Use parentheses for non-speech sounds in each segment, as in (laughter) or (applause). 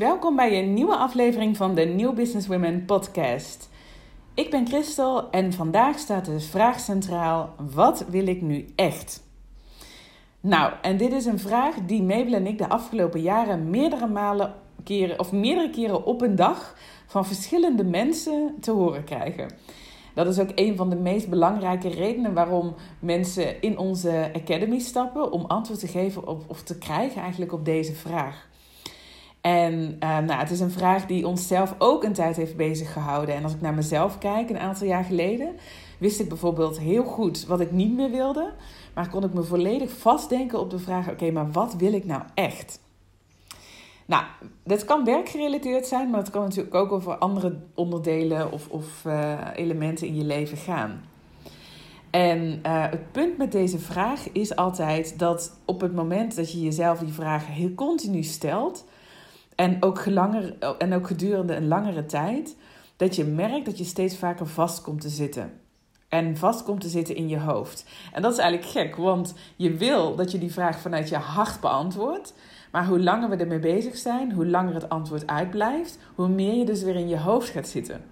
Welkom bij een nieuwe aflevering van de New Business Women podcast. Ik ben Christel en vandaag staat de vraag centraal: wat wil ik nu echt? Nou, en dit is een vraag die Mabel en ik de afgelopen jaren meerdere malen keren of meerdere keren op een dag van verschillende mensen te horen krijgen. Dat is ook een van de meest belangrijke redenen waarom mensen in onze academy stappen om antwoord te geven op, of te krijgen eigenlijk op deze vraag. En uh, nou, het is een vraag die onszelf ook een tijd heeft bezig gehouden. En als ik naar mezelf kijk, een aantal jaar geleden, wist ik bijvoorbeeld heel goed wat ik niet meer wilde. Maar kon ik me volledig vastdenken op de vraag: oké, maar wat wil ik nou echt? Nou, dat kan werkgerelateerd zijn, maar het kan natuurlijk ook over andere onderdelen of, of uh, elementen in je leven gaan. En uh, het punt met deze vraag is altijd dat op het moment dat je jezelf die vraag heel continu stelt, en ook, en ook gedurende een langere tijd, dat je merkt dat je steeds vaker vast komt te zitten. En vast komt te zitten in je hoofd. En dat is eigenlijk gek, want je wil dat je die vraag vanuit je hart beantwoordt. Maar hoe langer we ermee bezig zijn, hoe langer het antwoord uitblijft, hoe meer je dus weer in je hoofd gaat zitten.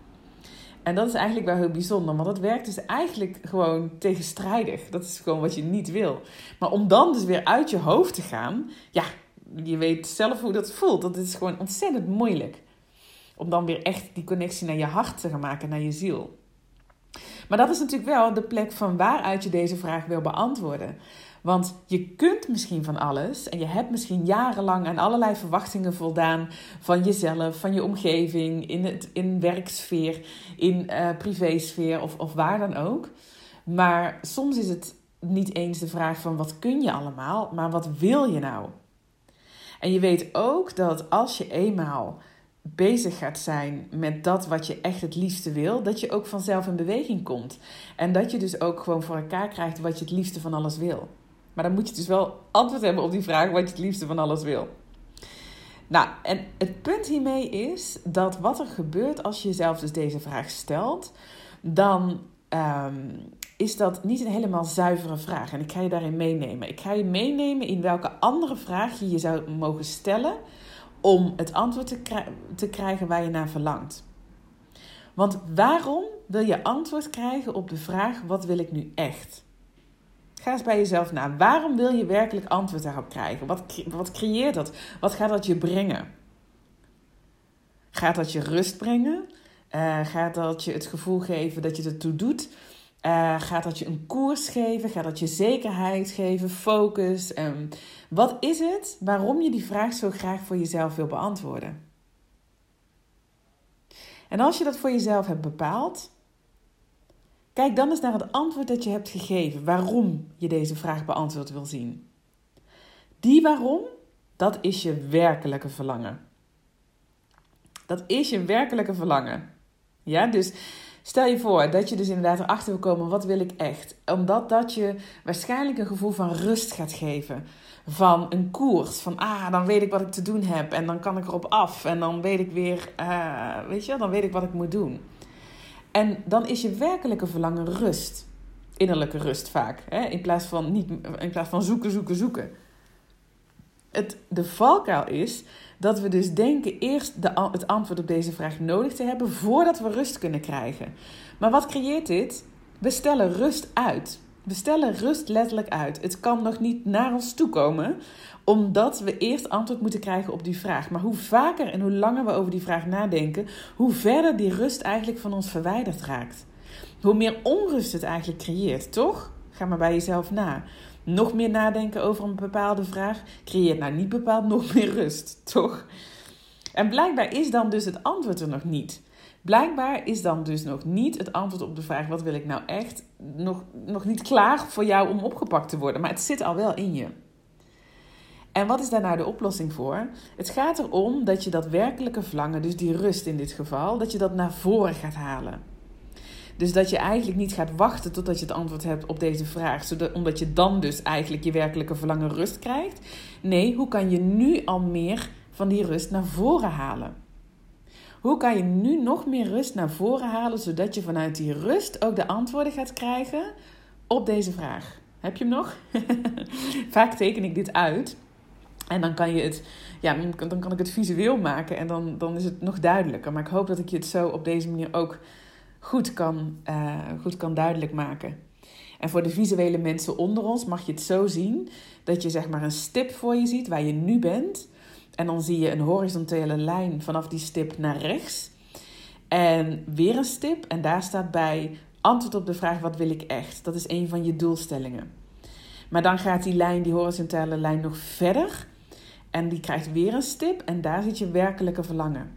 En dat is eigenlijk wel heel bijzonder, want dat werkt dus eigenlijk gewoon tegenstrijdig. Dat is gewoon wat je niet wil. Maar om dan dus weer uit je hoofd te gaan, ja, je weet zelf hoe dat voelt. Dat is gewoon ontzettend moeilijk. Om dan weer echt die connectie naar je hart te gaan maken, naar je ziel. Maar dat is natuurlijk wel de plek van waaruit je deze vraag wil beantwoorden. Want je kunt misschien van alles en je hebt misschien jarenlang aan allerlei verwachtingen voldaan van jezelf, van je omgeving, in, het, in werksfeer, in uh, privésfeer of, of waar dan ook. Maar soms is het niet eens de vraag van wat kun je allemaal, maar wat wil je nou? En je weet ook dat als je eenmaal bezig gaat zijn met dat wat je echt het liefste wil, dat je ook vanzelf in beweging komt. En dat je dus ook gewoon voor elkaar krijgt wat je het liefste van alles wil. Maar dan moet je dus wel antwoord hebben op die vraag wat je het liefste van alles wil. Nou, en het punt hiermee is dat wat er gebeurt als je jezelf dus deze vraag stelt, dan um, is dat niet een helemaal zuivere vraag. En ik ga je daarin meenemen. Ik ga je meenemen in welke andere vraag je je zou mogen stellen om het antwoord te, krijgen waar je naar verlangt. Want waarom wil je antwoord krijgen op de vraag: wat wil ik nu echt? Ga eens bij jezelf na. Waarom wil je werkelijk antwoord daarop krijgen? Wat, wat creëert dat? Wat gaat dat je brengen? Gaat dat je rust brengen? Uh, gaat dat je het gevoel geven dat je ertoe doet? Uh, gaat dat je een koers geven? Gaat dat je zekerheid geven? Focus? Um, wat is het waarom je die vraag zo graag voor jezelf wil beantwoorden? En als je dat voor jezelf hebt bepaald, kijk dan eens naar het antwoord dat je hebt gegeven. Waarom je deze vraag beantwoord wil zien. Die waarom, dat is je werkelijke verlangen. Dat is je werkelijke verlangen. Ja, dus Stel je voor dat je dus inderdaad erachter wil komen, wat wil ik echt? Omdat dat je waarschijnlijk een gevoel van rust gaat geven. Van een koers. Van, ah, dan weet ik wat ik te doen heb. En dan kan ik erop af. En dan weet ik weer, uh, weet je, dan weet ik wat ik moet doen. En dan is je werkelijke verlangen rust. Innerlijke rust vaak. Hè? In, plaats van niet, in plaats van zoeken, zoeken, zoeken. Het, de valkuil is dat we dus denken eerst de, het antwoord op deze vraag nodig te hebben voordat we rust kunnen krijgen. Maar wat creëert dit? We stellen rust uit. We stellen rust letterlijk uit. Het kan nog niet naar ons toe komen, omdat we eerst antwoord moeten krijgen op die vraag. Maar hoe vaker en hoe langer we over die vraag nadenken, hoe verder die rust eigenlijk van ons verwijderd raakt. Hoe meer onrust het eigenlijk creëert, toch? Ga maar bij jezelf na nog meer nadenken over een bepaalde vraag creëert nou niet bepaald nog meer rust, toch? En blijkbaar is dan dus het antwoord er nog niet. Blijkbaar is dan dus nog niet het antwoord op de vraag: wat wil ik nou echt? Nog, nog niet klaar voor jou om opgepakt te worden, maar het zit al wel in je. En wat is daar nou de oplossing voor? Het gaat erom dat je dat werkelijke verlangen, dus die rust in dit geval, dat je dat naar voren gaat halen. Dus dat je eigenlijk niet gaat wachten totdat je het antwoord hebt op deze vraag, zodat, omdat je dan dus eigenlijk je werkelijke verlangen rust krijgt. Nee, hoe kan je nu al meer van die rust naar voren halen? Hoe kan je nu nog meer rust naar voren halen, zodat je vanuit die rust ook de antwoorden gaat krijgen op deze vraag? Heb je hem nog? (laughs) Vaak teken ik dit uit. En dan kan je het, ja, dan kan ik het visueel maken en dan, dan is het nog duidelijker. Maar ik hoop dat ik je het zo op deze manier ook goed kan, uh, goed kan duidelijk maken. En voor de visuele mensen onder ons mag je het zo zien dat je zeg maar een stip voor je ziet waar je nu bent. En dan zie je een horizontale lijn vanaf die stip naar rechts. En weer een stip en daar staat bij antwoord op de vraag wat wil ik echt. Dat is een van je doelstellingen. Maar dan gaat die lijn, die horizontale lijn nog verder. En die krijgt weer een stip en daar zit je werkelijke verlangen.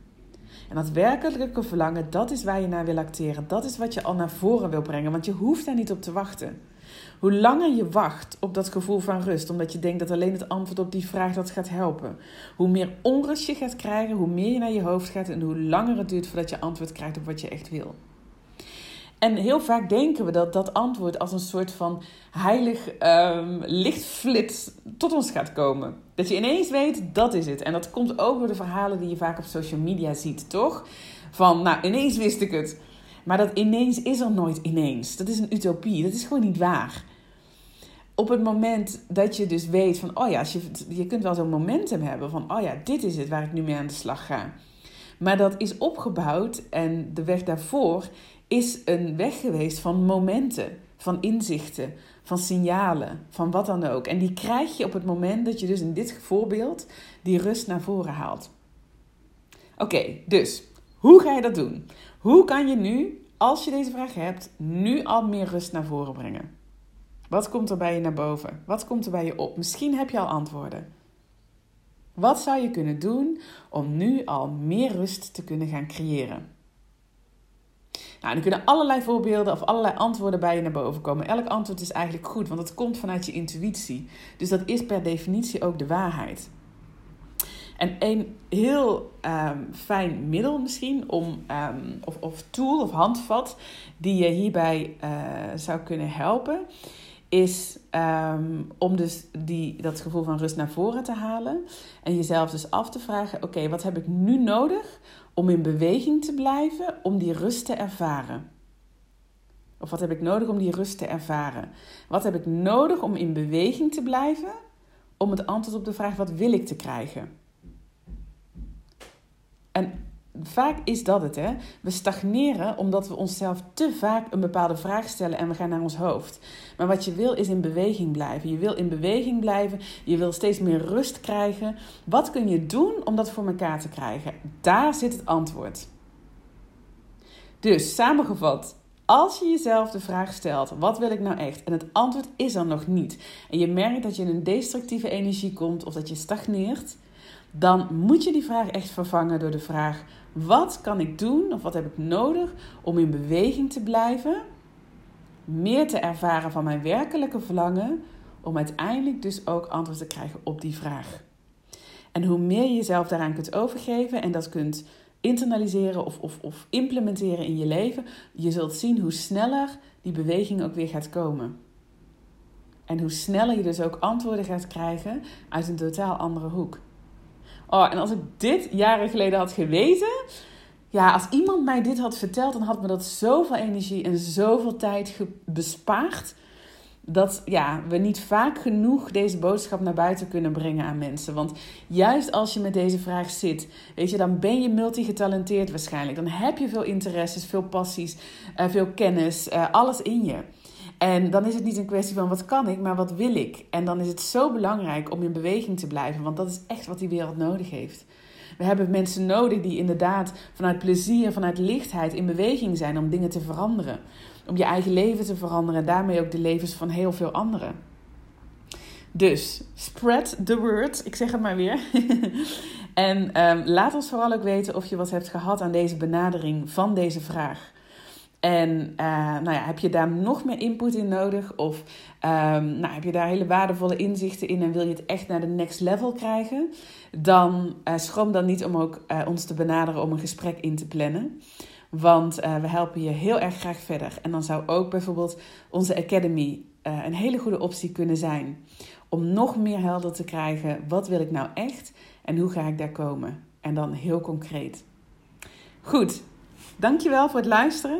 En dat werkelijke verlangen, dat is waar je naar wil acteren. Dat is wat je al naar voren wil brengen, want je hoeft daar niet op te wachten. Hoe langer je wacht op dat gevoel van rust, omdat je denkt dat alleen het antwoord op die vraag dat gaat helpen, hoe meer onrust je gaat krijgen, hoe meer je naar je hoofd gaat en hoe langer het duurt voordat je antwoord krijgt op wat je echt wil. En heel vaak denken we dat dat antwoord als een soort van heilig um, lichtflits tot ons gaat komen. Dat je ineens weet, dat is het. En dat komt ook door de verhalen die je vaak op social media ziet, toch? Van, nou, ineens wist ik het. Maar dat ineens is er nooit ineens. Dat is een utopie. Dat is gewoon niet waar. Op het moment dat je dus weet van, oh ja, als je, je kunt wel zo'n momentum hebben van, oh ja, dit is het waar ik nu mee aan de slag ga. Maar dat is opgebouwd en de weg daarvoor is een weg geweest van momenten, van inzichten, van signalen, van wat dan ook. En die krijg je op het moment dat je dus in dit voorbeeld die rust naar voren haalt. Oké, dus hoe ga je dat doen? Hoe kan je nu, als je deze vraag hebt, nu al meer rust naar voren brengen? Wat komt er bij je naar boven? Wat komt er bij je op? Misschien heb je al antwoorden. Wat zou je kunnen doen om nu al meer rust te kunnen gaan creëren? Nou, er kunnen allerlei voorbeelden of allerlei antwoorden bij je naar boven komen. Elk antwoord is eigenlijk goed, want het komt vanuit je intuïtie. Dus dat is per definitie ook de waarheid. En een heel ehm, fijn middel misschien, om, ehm, of, of tool of handvat, die je hierbij uh, zou kunnen helpen, is um, om dus die, dat gevoel van rust naar voren te halen. En jezelf dus af te vragen: oké, wat heb ik nu nodig om in beweging te blijven, om die rust te ervaren? Of wat heb ik nodig om die rust te ervaren? Wat heb ik nodig om in beweging te blijven, om het antwoord op de vraag: wat wil ik te krijgen? En vaak is dat het, hè? We stagneren omdat we onszelf te vaak een bepaalde vraag stellen en we gaan naar ons hoofd. Maar wat je wil is in beweging blijven. Je wil in beweging blijven. Je wil steeds meer rust krijgen. Wat kun je doen om dat voor elkaar te krijgen? Daar zit het antwoord. Dus samengevat, als je jezelf de vraag stelt: wat wil ik nou echt? En het antwoord is er nog niet. En je merkt dat je in een destructieve energie komt of dat je stagneert dan moet je die vraag echt vervangen door de vraag: wat kan ik doen of wat heb ik nodig om in beweging te blijven? Meer te ervaren van mijn werkelijke verlangen, om uiteindelijk dus ook antwoord te krijgen op die vraag. En hoe meer je jezelf daaraan kunt overgeven en dat kunt internaliseren of, of, of implementeren in je leven, je zult zien hoe sneller die beweging ook weer gaat komen. En hoe sneller je dus ook antwoorden gaat krijgen uit een totaal andere hoek. Oh, en als ik dit jaren geleden had geweten. Ja, als iemand mij dit had verteld, dan had me dat zoveel energie en zoveel tijd bespaard. Dat ja, we niet vaak genoeg deze boodschap naar buiten kunnen brengen aan mensen. Want juist als je met deze vraag zit, weet je, dan ben je multigetalenteerd waarschijnlijk. Dan heb je veel interesses, veel passies, uh, veel kennis, uh, alles in je. En dan is het niet een kwestie van wat kan ik, maar wat wil ik. En dan is het zo belangrijk om in beweging te blijven, want dat is echt wat die wereld nodig heeft. We hebben mensen nodig die inderdaad vanuit plezier, vanuit lichtheid in beweging zijn om dingen te veranderen. Om je eigen leven te veranderen en daarmee ook de levens van heel veel anderen. Dus spread the word, ik zeg het maar weer. (laughs) en um, laat ons vooral ook weten of je wat hebt gehad aan deze benadering van deze vraag. En uh, nou ja, heb je daar nog meer input in nodig? Of um, nou, heb je daar hele waardevolle inzichten in en wil je het echt naar de next level krijgen? Dan uh, schroom dan niet om ook uh, ons te benaderen om een gesprek in te plannen. Want we helpen je heel erg graag verder. En dan zou ook bijvoorbeeld onze Academy een hele goede optie kunnen zijn. Om nog meer helder te krijgen, wat wil ik nou echt en hoe ga ik daar komen? En dan heel concreet. Goed, dankjewel voor het luisteren.